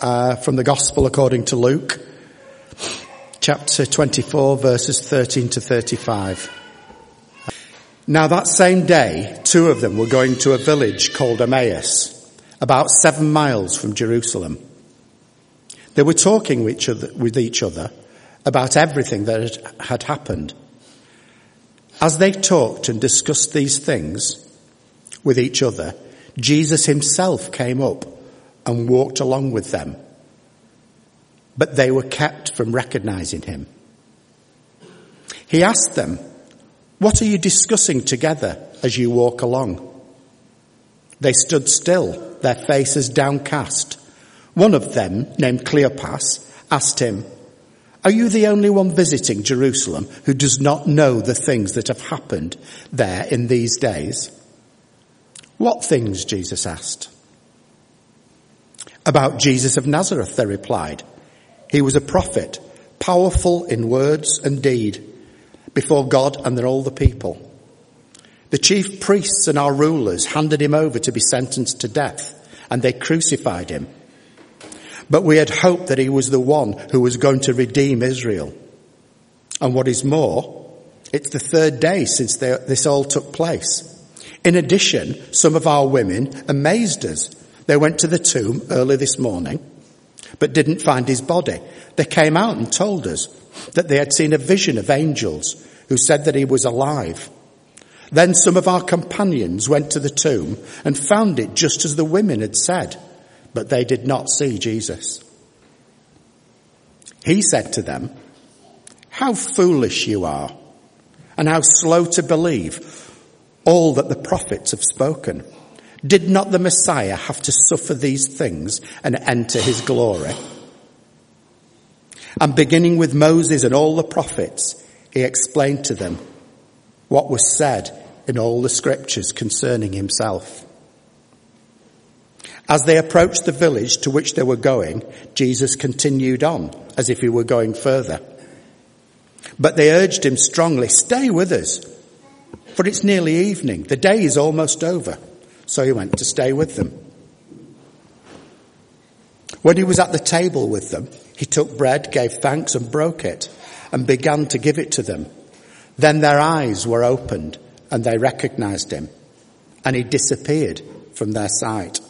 uh, from the Gospel according to Luke, chapter 24, verses 13 to 35. Now that same day, two of them were going to a village called Emmaus, about seven miles from Jerusalem. They were talking with each other, with each other about everything that had happened. As they talked and discussed these things with each other, Jesus himself came up and walked along with them. But they were kept from recognizing him. He asked them, what are you discussing together as you walk along? They stood still, their faces downcast. One of them, named Cleopas, asked him, Are you the only one visiting Jerusalem who does not know the things that have happened there in these days? What things? Jesus asked. About Jesus of Nazareth, they replied. He was a prophet, powerful in words and deed before God and all the people. The chief priests and our rulers handed him over to be sentenced to death and they crucified him. But we had hoped that he was the one who was going to redeem Israel. And what is more, it's the third day since they, this all took place. In addition, some of our women amazed us. They went to the tomb early this morning, but didn't find his body. They came out and told us that they had seen a vision of angels who said that he was alive. Then some of our companions went to the tomb and found it just as the women had said, but they did not see Jesus. He said to them, how foolish you are and how slow to believe all that the prophets have spoken. Did not the Messiah have to suffer these things and enter his glory? And beginning with Moses and all the prophets, he explained to them what was said in all the scriptures concerning himself. As they approached the village to which they were going, Jesus continued on as if he were going further. But they urged him strongly, stay with us, for it's nearly evening. The day is almost over. So he went to stay with them. When he was at the table with them, he took bread, gave thanks and broke it and began to give it to them. Then their eyes were opened and they recognized him and he disappeared from their sight.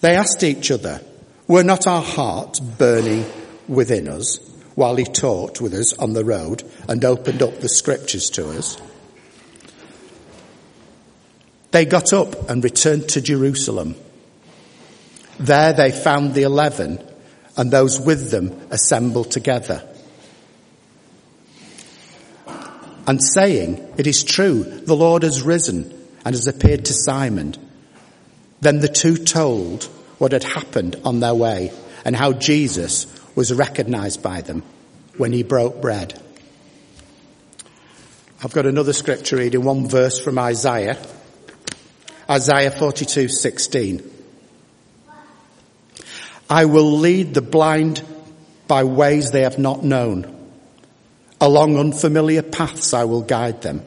They asked each other, were not our hearts burning within us while he talked with us on the road and opened up the scriptures to us? They got up and returned to Jerusalem. There they found the eleven and those with them assembled together. And saying, it is true, the Lord has risen and has appeared to Simon. Then the two told what had happened on their way and how Jesus was recognized by them when he broke bread. I've got another scripture reading, one verse from Isaiah. Isaiah 42, 16. I will lead the blind by ways they have not known. Along unfamiliar paths I will guide them.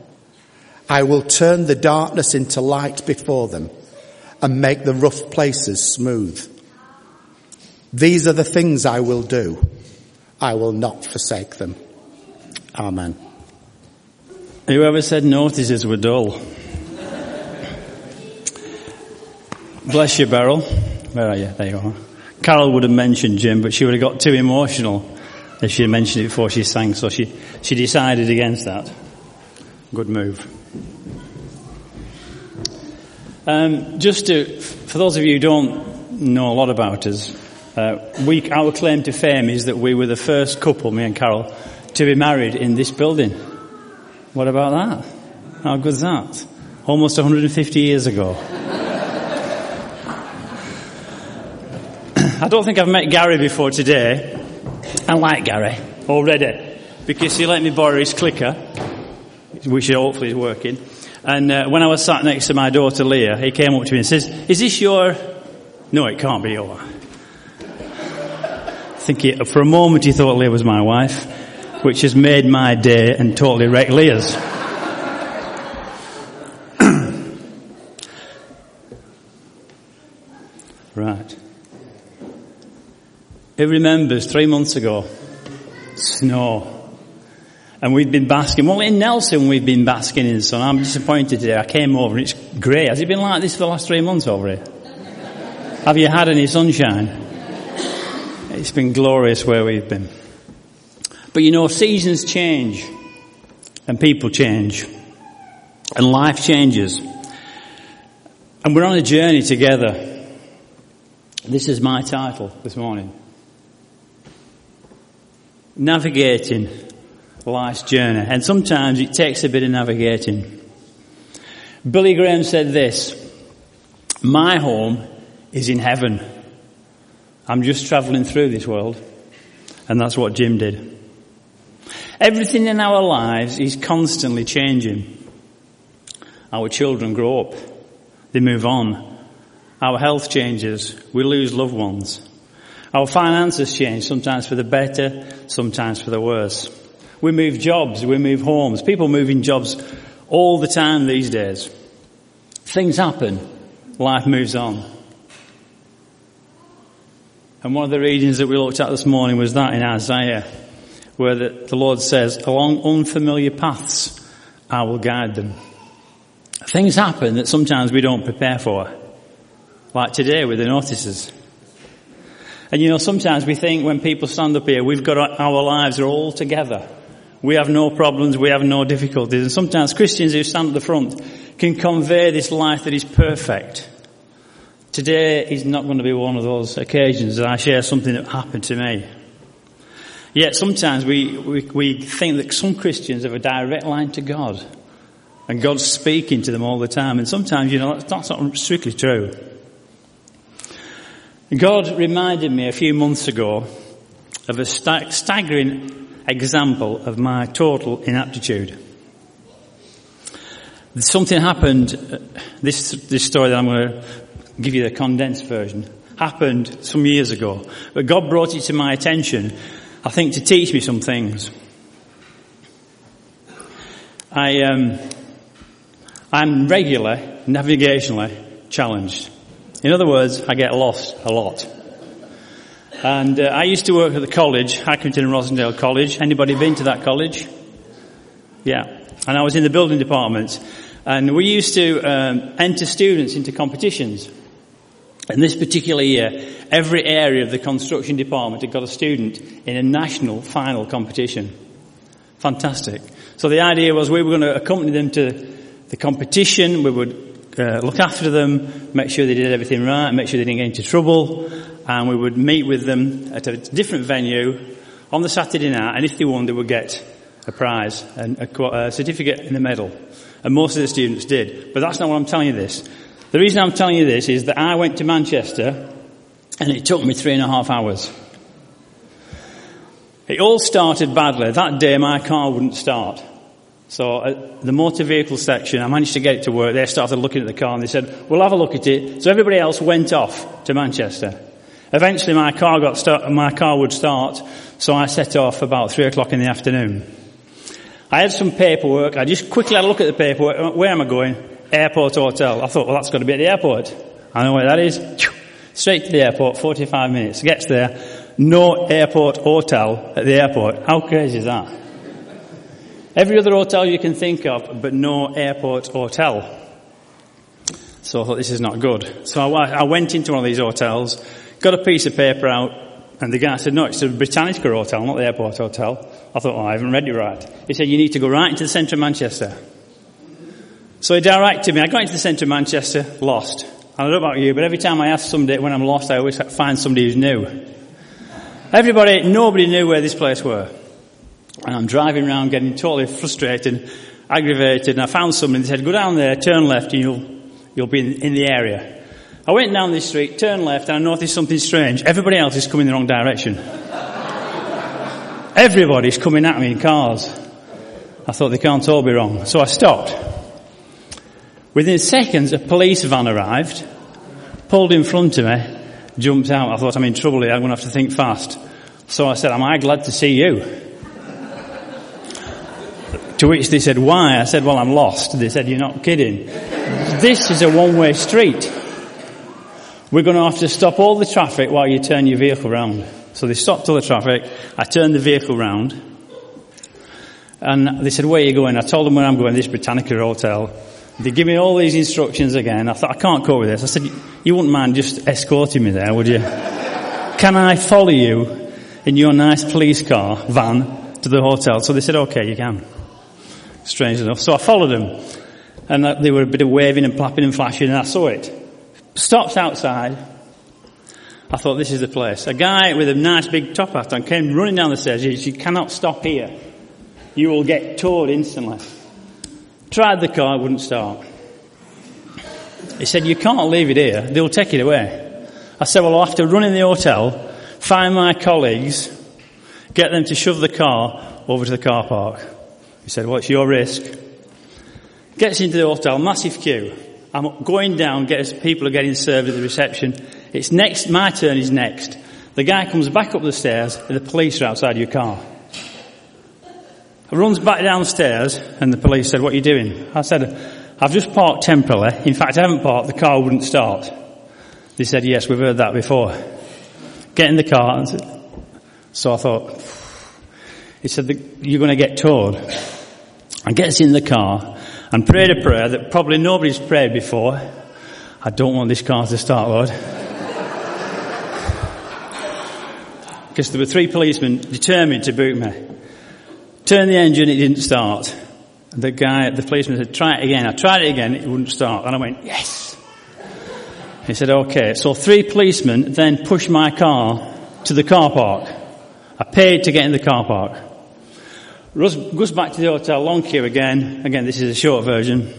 I will turn the darkness into light before them and make the rough places smooth. These are the things I will do. I will not forsake them. Amen. Whoever said notices were dull. Bless you, Beryl. Where are you? There you are. Carol would have mentioned Jim, but she would have got too emotional if she had mentioned it before she sang, so she, she decided against that. Good move. Um, just to, for those of you who don't know a lot about us, uh, we, our claim to fame is that we were the first couple, me and Carol, to be married in this building. What about that? How good's that? Almost 150 years ago. I don't think I've met Gary before today. I like Gary already because he let me borrow his clicker, which hopefully is working. And uh, when I was sat next to my daughter Leah, he came up to me and says, "Is this your?" No, it can't be your. I think he, for a moment he thought Leah was my wife, which has made my day and totally wrecked Leah's. right. Who remembers three months ago? Snow. And we've been basking. Well, in Nelson, we've been basking in the sun. I'm disappointed today. I came over and it's grey. Has it been like this for the last three months over here? Have you had any sunshine? It's been glorious where we've been. But you know, seasons change and people change and life changes. And we're on a journey together. This is my title this morning. Navigating life's journey. And sometimes it takes a bit of navigating. Billy Graham said this, my home is in heaven. I'm just travelling through this world. And that's what Jim did. Everything in our lives is constantly changing. Our children grow up. They move on. Our health changes. We lose loved ones. Our finances change, sometimes for the better, sometimes for the worse. We move jobs, we move homes. People moving jobs all the time these days. Things happen. Life moves on. And one of the readings that we looked at this morning was that in Isaiah, where the, the Lord says, along unfamiliar paths, I will guide them. Things happen that sometimes we don't prepare for. Like today with the notices. And you know, sometimes we think when people stand up here, we've got our, lives are all together. We have no problems, we have no difficulties. And sometimes Christians who stand at the front can convey this life that is perfect. Today is not going to be one of those occasions that I share something that happened to me. Yet sometimes we, we, we think that some Christians have a direct line to God. And God's speaking to them all the time. And sometimes, you know, that's not strictly true. God reminded me a few months ago of a staggering example of my total inaptitude. Something happened, uh, this, this story that I'm going to give you the condensed version, happened some years ago. But God brought it to my attention, I think to teach me some things. I, um, I'm regularly, navigationally challenged. In other words, I get lost a lot. And uh, I used to work at the college, Accrington and Rossendale College. Anybody been to that college? Yeah. And I was in the building department. And we used to um, enter students into competitions. And this particular year, every area of the construction department had got a student in a national final competition. Fantastic. So the idea was we were going to accompany them to the competition. We would uh, look after them, make sure they did everything right, make sure they didn't get into trouble, and we would meet with them at a different venue on the Saturday night, and if they won, they would get a prize and a, a certificate and a medal. And most of the students did. But that's not what I'm telling you this. The reason I'm telling you this is that I went to Manchester, and it took me three and a half hours. It all started badly. That day my car wouldn't start. So at the motor vehicle section, I managed to get it to work. They started looking at the car and they said, we'll have a look at it. So everybody else went off to Manchester. Eventually my car got start, my car would start, so I set off about three o'clock in the afternoon. I had some paperwork. I just quickly had a look at the paperwork. Where am I going? Airport hotel. I thought, well, that's got to be at the airport. I know where that is. Straight to the airport, 45 minutes. Gets there. No airport hotel at the airport. How crazy is that? Every other hotel you can think of, but no airport hotel. So I thought this is not good. So I, I went into one of these hotels, got a piece of paper out, and the guy said, no, it's a Britannia hotel, not the airport hotel. I thought, oh, I haven't read it right. He said, you need to go right into the centre of Manchester. So he directed me. I got into the centre of Manchester, lost. I don't know about you, but every time I ask somebody when I'm lost, I always find somebody who's new. Everybody, nobody knew where this place were. And I'm driving around getting totally frustrated, aggravated, and I found someone, they said, go down there, turn left, and you'll, you'll be in, in the area. I went down this street, turned left, and I noticed something strange. Everybody else is coming the wrong direction. Everybody's coming at me in cars. I thought they can't all be wrong. So I stopped. Within seconds, a police van arrived, pulled in front of me, jumped out. I thought, I'm in trouble here, I'm going to have to think fast. So I said, am I glad to see you? To which they said, why? I said, well, I'm lost. They said, you're not kidding. this is a one-way street. We're going to have to stop all the traffic while you turn your vehicle around. So they stopped all the traffic. I turned the vehicle round. And they said, where are you going? I told them where I'm going, this Britannia Hotel. They give me all these instructions again. I thought, I can't cope with this. I said, you wouldn't mind just escorting me there, would you? Can I follow you in your nice police car, van, to the hotel? So they said, okay, you can. Strange enough. So I followed them. And they were a bit of waving and flapping and flashing and I saw it. Stopped outside. I thought this is the place. A guy with a nice big top hat on came running down the stairs. He said, you cannot stop here. You will get towed instantly. Tried the car, it wouldn't start. He said, you can't leave it here. They'll take it away. I said, well, I'll have to run in the hotel, find my colleagues, get them to shove the car over to the car park. He said, what's your risk? Gets into the hotel, massive queue. I'm going down, people are getting served at the reception. It's next, my turn is next. The guy comes back up the stairs and the police are outside your car. runs back downstairs and the police said, what are you doing? I said, I've just parked temporarily. In fact, I haven't parked, the car wouldn't start. They said, yes, we've heard that before. Get in the car. So I thought, he said, you're going to get towed. And gets in the car and prayed a prayer that probably nobody's prayed before. I don't want this car to start, Lord. because there were three policemen determined to boot me. Turned the engine, it didn't start. The guy, the policeman said, try it again. I tried it again, it wouldn't start. And I went, yes! He said, okay. So three policemen then pushed my car to the car park. I paid to get in the car park. Russ goes back to the hotel, long queue again. Again, this is a short version.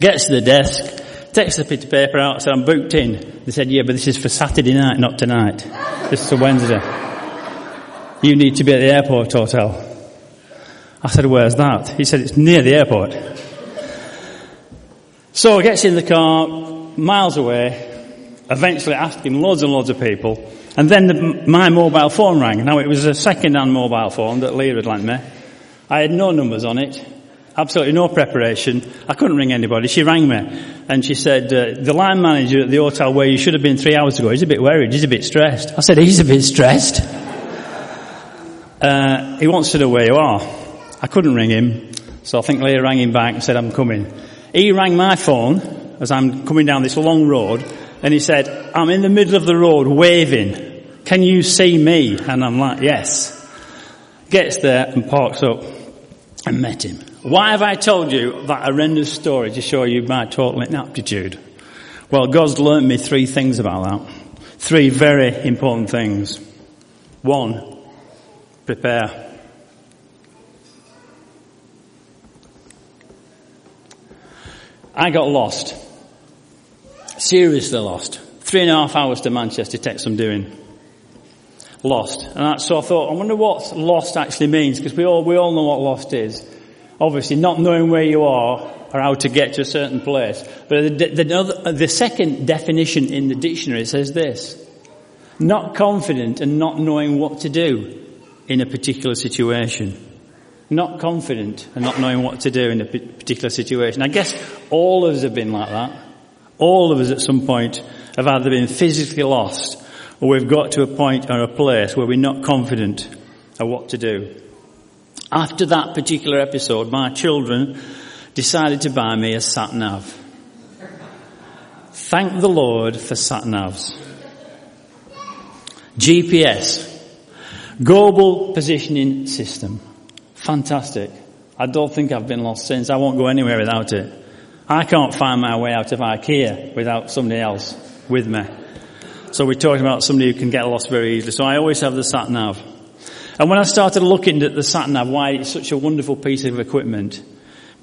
Gets to the desk, takes the bit of paper out, said, I'm booked in. They said, yeah, but this is for Saturday night, not tonight. This is for Wednesday. You need to be at the airport hotel. I said, where's that? He said, it's near the airport. So he gets in the car, miles away, eventually asking loads and loads of people, and then the, my mobile phone rang. Now it was a second-hand mobile phone that Leah had lent me. I had no numbers on it, absolutely no preparation. I couldn't ring anybody. She rang me, and she said, uh, the line manager at the hotel where you should have been three hours ago, he's a bit worried, he's a bit stressed. I said, he's a bit stressed. Uh, he wants to know where you are. I couldn't ring him, so I think Leah rang him back and said, I'm coming. He rang my phone as I'm coming down this long road, and he said, I'm in the middle of the road waving. Can you see me? And I'm like, yes. Gets there and parks up and met him. Why have I told you that horrendous story to show you my total inaptitude? Well, God's learnt me three things about that. Three very important things. One, prepare. I got lost. Seriously lost. Three and a half hours to Manchester takes some doing. Lost. And so I thought, I wonder what lost actually means, because we all, we all know what lost is. Obviously, not knowing where you are or how to get to a certain place. But the, the, the second definition in the dictionary says this. Not confident and not knowing what to do in a particular situation not confident and not knowing what to do in a particular situation. I guess all of us have been like that. All of us at some point have either been physically lost or we've got to a point or a place where we're not confident of what to do. After that particular episode, my children decided to buy me a sat nav. Thank the Lord for sat navs. GPS. Global Positioning System. Fantastic. I don't think I've been lost since. I won't go anywhere without it. I can't find my way out of IKEA without somebody else with me. So we're talking about somebody who can get lost very easily. So I always have the sat nav. And when I started looking at the sat nav, why it's such a wonderful piece of equipment,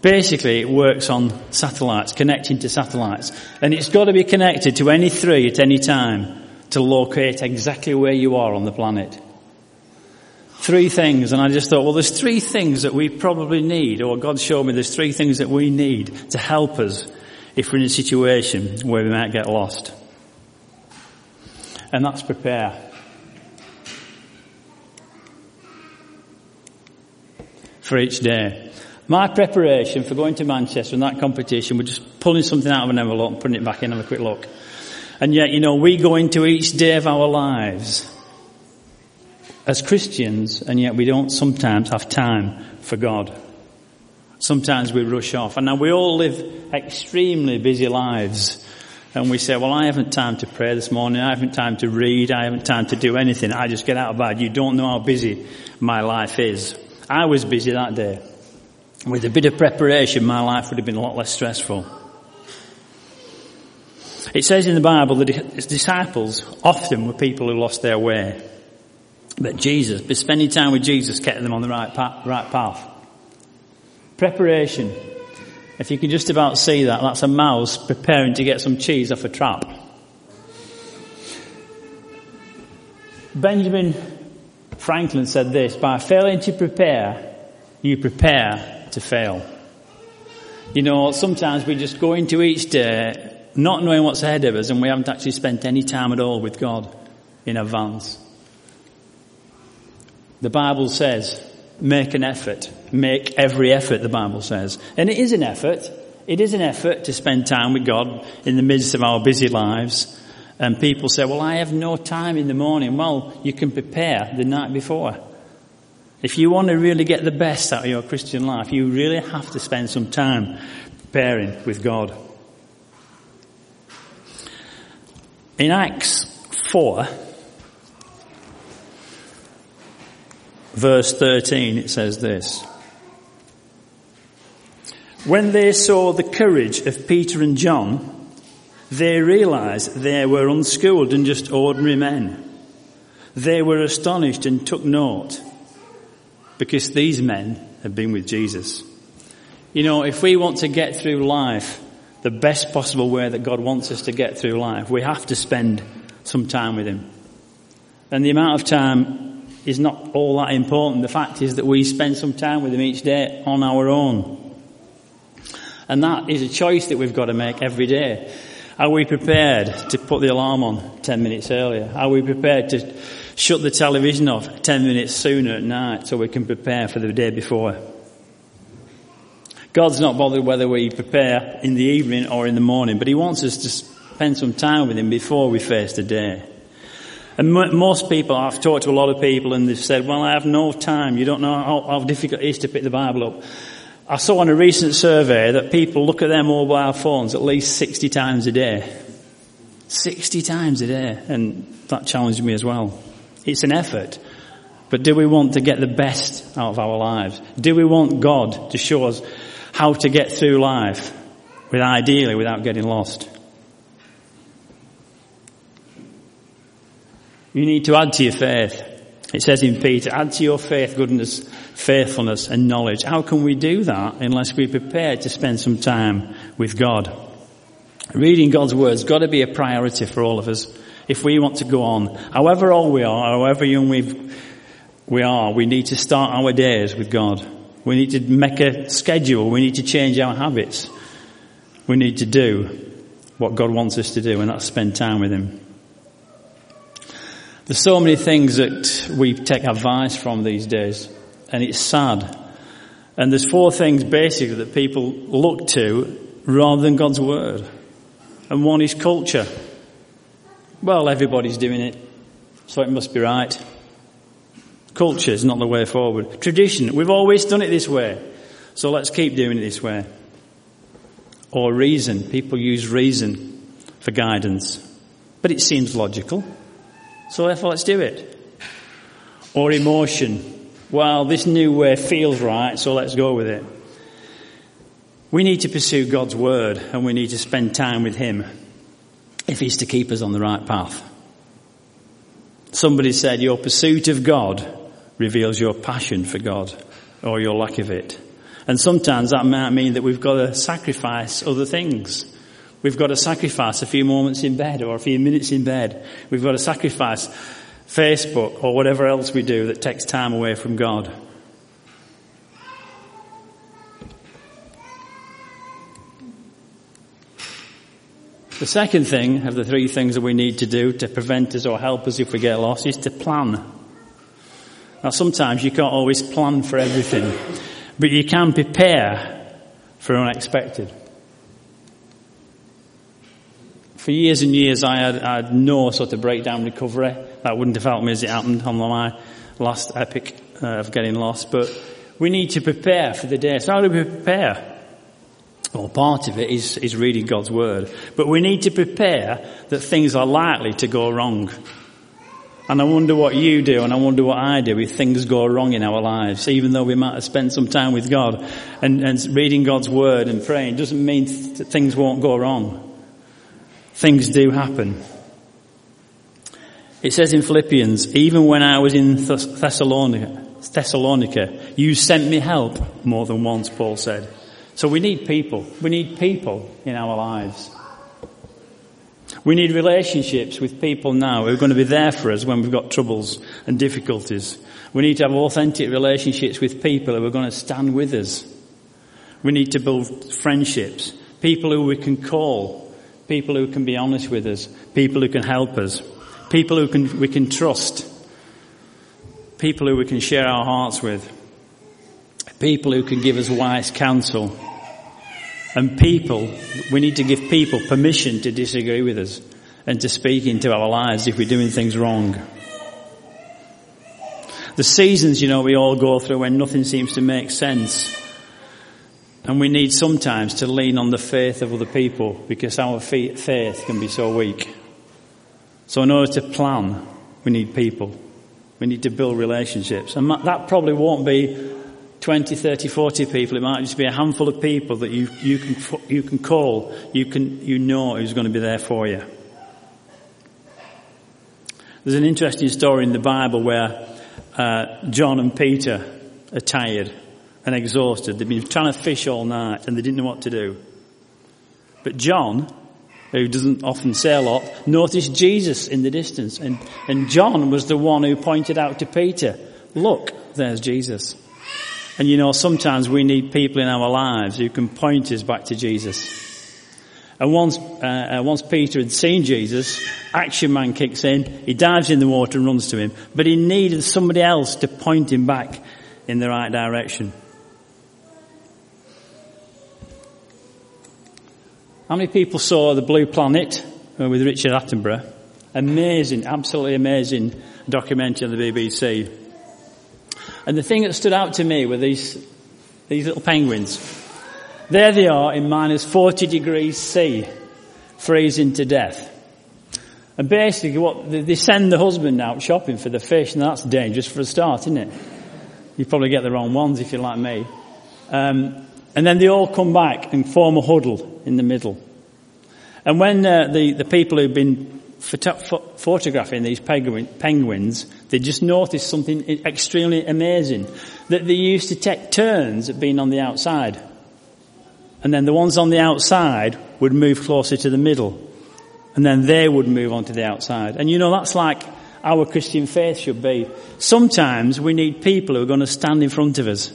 basically it works on satellites, connecting to satellites. And it's got to be connected to any three at any time to locate exactly where you are on the planet three things, and I just thought, well, there's three things that we probably need, or God showed me there's three things that we need to help us if we're in a situation where we might get lost. And that's prepare. For each day. My preparation for going to Manchester and that competition was just pulling something out of an envelope and putting it back in have a quick look. And yet, you know, we go into each day of our lives as Christians, and yet we don't sometimes have time for God. Sometimes we rush off. And now we all live extremely busy lives. And we say, well, I haven't time to pray this morning. I haven't time to read. I haven't time to do anything. I just get out of bed. You don't know how busy my life is. I was busy that day. With a bit of preparation, my life would have been a lot less stressful. It says in the Bible that his disciples often were people who lost their way. But Jesus, but spending time with Jesus kept them on the right path, right path. Preparation. If you can just about see that, that's a mouse preparing to get some cheese off a trap. Benjamin Franklin said this, by failing to prepare, you prepare to fail. You know, sometimes we just go into each day not knowing what's ahead of us and we haven't actually spent any time at all with God in advance. The Bible says, make an effort. Make every effort, the Bible says. And it is an effort. It is an effort to spend time with God in the midst of our busy lives. And people say, well, I have no time in the morning. Well, you can prepare the night before. If you want to really get the best out of your Christian life, you really have to spend some time preparing with God. In Acts 4, verse 13, it says this. When they saw the courage of Peter and John, they realized they were unschooled and just ordinary men. They were astonished and took note because these men had been with Jesus. You know, if we want to get through life the best possible way that God wants us to get through life, we have to spend some time with Him. And the amount of time is not all that important. The fact is that we spend some time with Him each day on our own. And that is a choice that we've got to make every day. Are we prepared to put the alarm on 10 minutes earlier? Are we prepared to shut the television off 10 minutes sooner at night so we can prepare for the day before? God's not bothered whether we prepare in the evening or in the morning, but He wants us to spend some time with Him before we face the day. And most people, I've talked to a lot of people and they've said, well, I have no time. You don't know how, how difficult it is to pick the Bible up. I saw in a recent survey that people look at their mobile phones at least 60 times a day. 60 times a day. And that challenged me as well. It's an effort. But do we want to get the best out of our lives? Do we want God to show us how to get through life with ideally without getting lost? You need to add to your faith. It says in Peter, add to your faith goodness, faithfulness and knowledge. How can we do that unless we're prepared to spend some time with God? Reading God's words got to be a priority for all of us if we want to go on. However old we are, however young we we are, we need to start our days with God. We need to make a schedule. We need to change our habits. We need to do what God wants us to do, and that's spend time with Him. There's so many things that we take advice from these days, and it's sad. And there's four things basically that people look to rather than God's word. And one is culture. Well, everybody's doing it, so it must be right. Culture is not the way forward. Tradition, we've always done it this way, so let's keep doing it this way. Or reason, people use reason for guidance. But it seems logical. So therefore let's do it. Or emotion. Well, this new way feels right, so let's go with it. We need to pursue God's word and we need to spend time with Him if He's to keep us on the right path. Somebody said your pursuit of God reveals your passion for God or your lack of it. And sometimes that might mean that we've got to sacrifice other things. We've got to sacrifice a few moments in bed or a few minutes in bed. We've got to sacrifice Facebook or whatever else we do that takes time away from God. The second thing of the three things that we need to do to prevent us or help us if we get lost is to plan. Now sometimes you can't always plan for everything, but you can prepare for unexpected. For years and years I had, I had no sort of breakdown recovery. That wouldn't have helped me as it happened on my last epic uh, of getting lost. But we need to prepare for the day. So how do we prepare? Well, part of it is, is reading God's Word. But we need to prepare that things are likely to go wrong. And I wonder what you do and I wonder what I do if things go wrong in our lives. Even though we might have spent some time with God and, and reading God's Word and praying doesn't mean th- things won't go wrong. Things do happen. It says in Philippians, even when I was in Thessalonica, Thessalonica, you sent me help more than once, Paul said. So we need people. We need people in our lives. We need relationships with people now who are going to be there for us when we've got troubles and difficulties. We need to have authentic relationships with people who are going to stand with us. We need to build friendships, people who we can call, people who can be honest with us, people who can help us, people who can, we can trust, people who we can share our hearts with, people who can give us wise counsel. And people, we need to give people permission to disagree with us and to speak into our lives if we're doing things wrong. The seasons, you know, we all go through when nothing seems to make sense. And we need sometimes to lean on the faith of other people because our faith can be so weak. So in order to plan, we need people. We need to build relationships. And that probably won't be 20, 30, 40 people. It might just be a handful of people that you, you can, you can call. You can, you know who's going to be there for you. There's an interesting story in the Bible where uh, John and Peter are tired and exhausted. They'd been trying to fish all night and they didn't know what to do. But John, who doesn't often say a lot, noticed Jesus in the distance. And, and John was the one who pointed out to Peter, look, there's Jesus. And you know, sometimes we need people in our lives who can point us back to Jesus. And once, uh, once Peter had seen Jesus, action man kicks in, he dives in the water and runs to him. But he needed somebody else to point him back in the right direction. How many people saw The Blue Planet uh, with Richard Attenborough? Amazing, absolutely amazing documentary on the BBC. And the thing that stood out to me were these, these little penguins. There they are in minus 40 degrees C, freezing to death. And basically what, they send the husband out shopping for the fish and that's dangerous for a start, isn't it? You probably get the wrong ones if you're like me. Um, and then they all come back and form a huddle in the middle. And when uh, the, the people who've been photographing these penguins, they just noticed something extremely amazing. That they used to take turns at being on the outside. And then the ones on the outside would move closer to the middle. And then they would move on to the outside. And you know, that's like our Christian faith should be. Sometimes we need people who are going to stand in front of us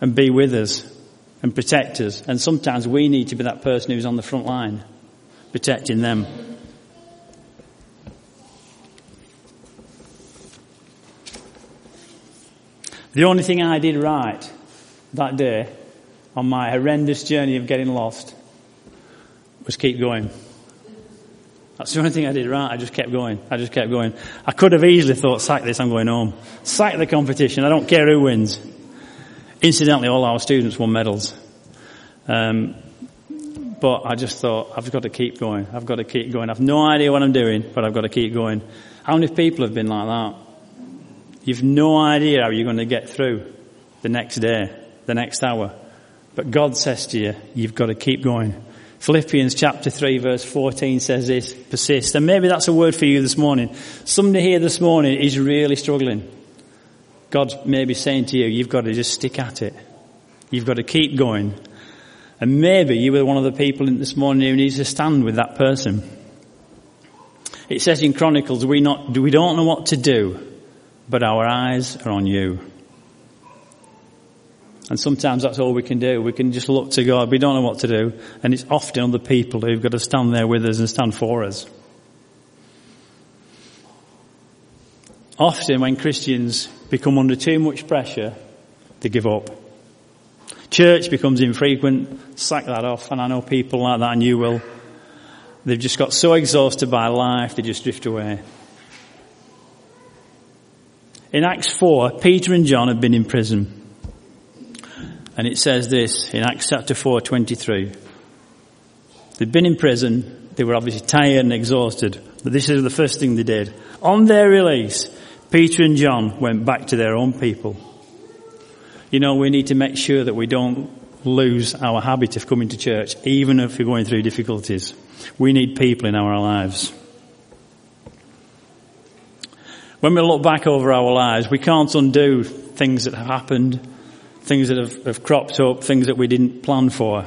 and be with us and protect us. And sometimes we need to be that person who's on the front line, protecting them. The only thing I did right that day on my horrendous journey of getting lost was keep going. That's the only thing I did right. I just kept going. I just kept going. I could have easily thought, sack this, I'm going home. Sack the competition. I don't care who wins. Incidentally, all our students won medals. Um, but I just thought, I've got to keep going. I've got to keep going. I've no idea what I'm doing, but I've got to keep going. How many people have been like that? You've no idea how you're going to get through the next day, the next hour. But God says to you, you've got to keep going. Philippians chapter 3 verse 14 says this, persist. And maybe that's a word for you this morning. Somebody here this morning is really struggling. God's maybe saying to you, you've got to just stick at it. You've got to keep going. And maybe you were one of the people this morning who needs to stand with that person. It says in Chronicles, we not, we don't know what to do, but our eyes are on you. And sometimes that's all we can do. We can just look to God. We don't know what to do. And it's often other people who've got to stand there with us and stand for us. Often when Christians become under too much pressure, they give up. Church becomes infrequent, sack that off, and I know people like that and you will. They've just got so exhausted by life, they just drift away. In Acts 4, Peter and John have been in prison. And it says this in Acts chapter 4, 23. They'd been in prison. They were obviously tired and exhausted. But this is the first thing they did. On their release, Peter and John went back to their own people. You know, we need to make sure that we don't lose our habit of coming to church, even if we're going through difficulties. We need people in our lives. When we look back over our lives, we can't undo things that have happened, things that have, have cropped up, things that we didn't plan for.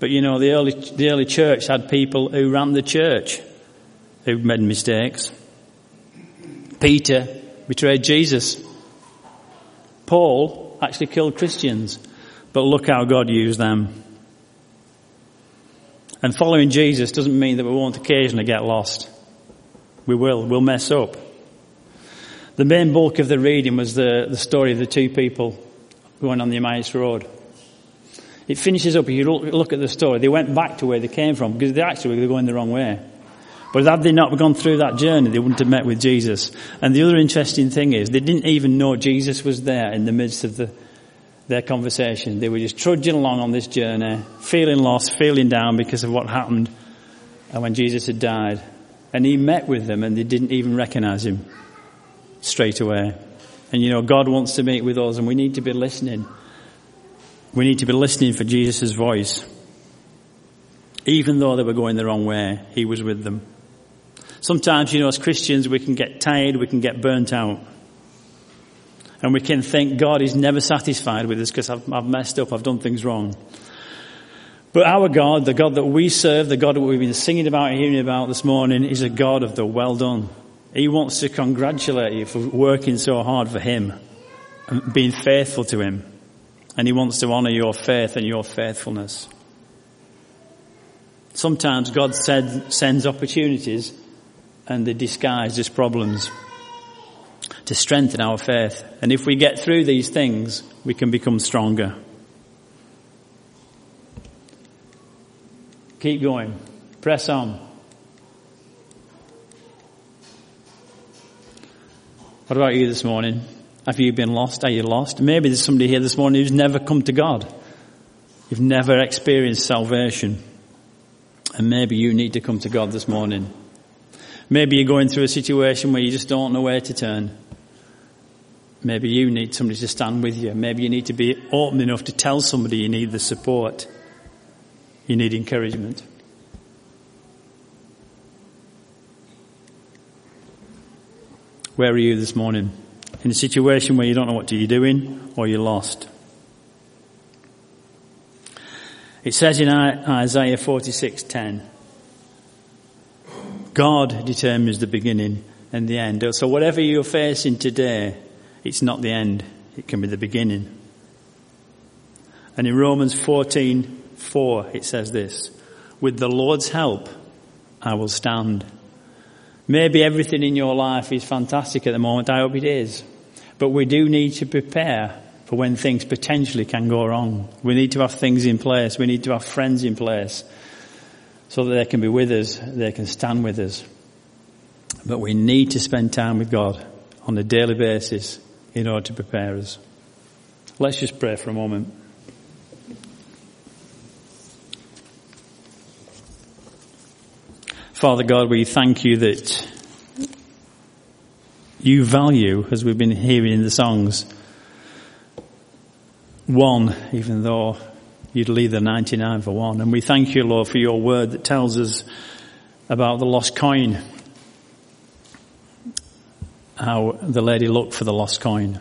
But you know, the early, the early church had people who ran the church who made mistakes. Peter betrayed Jesus. Paul actually killed Christians, but look how God used them. And following Jesus doesn't mean that we won't occasionally get lost. We will. We'll mess up. The main bulk of the reading was the, the story of the two people going on the Emmaus Road. It finishes up, if you look, at the story, they went back to where they came from because they actually were going the wrong way. But had they not gone through that journey, they wouldn't have met with Jesus. And the other interesting thing is, they didn't even know Jesus was there in the midst of the, their conversation. They were just trudging along on this journey, feeling lost, feeling down because of what happened when Jesus had died. And he met with them and they didn't even recognize him straight away. And you know, God wants to meet with us and we need to be listening. We need to be listening for Jesus' voice. Even though they were going the wrong way, he was with them. Sometimes, you know, as Christians, we can get tired, we can get burnt out. And we can think God is never satisfied with us because I've, I've messed up, I've done things wrong. But our God, the God that we serve, the God that we've been singing about and hearing about this morning, is a God of the well done. He wants to congratulate you for working so hard for Him and being faithful to Him. And He wants to honour your faith and your faithfulness. Sometimes God said, sends opportunities and they disguise as problems to strengthen our faith. And if we get through these things, we can become stronger. Keep going. Press on. What about you this morning? Have you been lost? Are you lost? Maybe there's somebody here this morning who's never come to God. You've never experienced salvation. And maybe you need to come to God this morning. Maybe you're going through a situation where you just don't know where to turn. Maybe you need somebody to stand with you. Maybe you need to be open enough to tell somebody you need the support. You need encouragement. Where are you this morning? In a situation where you don't know what you're doing or you're lost. It says in Isaiah 46:10, God determines the beginning and the end. So whatever you're facing today, it's not the end. It can be the beginning. And in Romans 14, 4, it says this, with the Lord's help, I will stand. Maybe everything in your life is fantastic at the moment. I hope it is. But we do need to prepare for when things potentially can go wrong. We need to have things in place. We need to have friends in place so that they can be with us. They can stand with us. But we need to spend time with God on a daily basis in order to prepare us. Let's just pray for a moment. Father God, we thank you that you value, as we've been hearing in the songs, one, even though you'd leave the 99 for one. And we thank you, Lord, for your word that tells us about the lost coin. How the lady looked for the lost coin.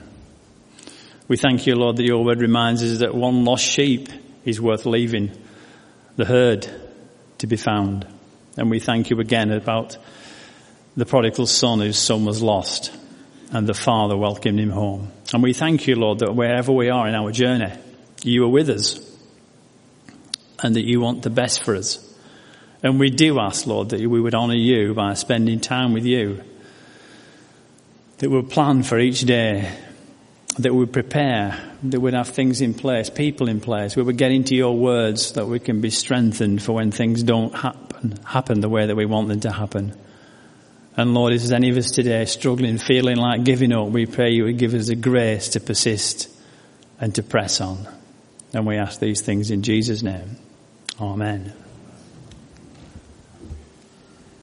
We thank you, Lord, that your word reminds us that one lost sheep is worth leaving the herd to be found. And we thank you again about the prodigal son whose son was lost and the father welcomed him home. And we thank you, Lord, that wherever we are in our journey, you are with us and that you want the best for us. And we do ask, Lord, that we would honour you by spending time with you. That we'll plan for each day that we would prepare, that we'd have things in place, people in place. We would get into your words that we can be strengthened for when things don't happen, happen the way that we want them to happen. And Lord, if there's any of us today struggling, feeling like giving up, we pray you would give us the grace to persist and to press on. And we ask these things in Jesus' name. Amen.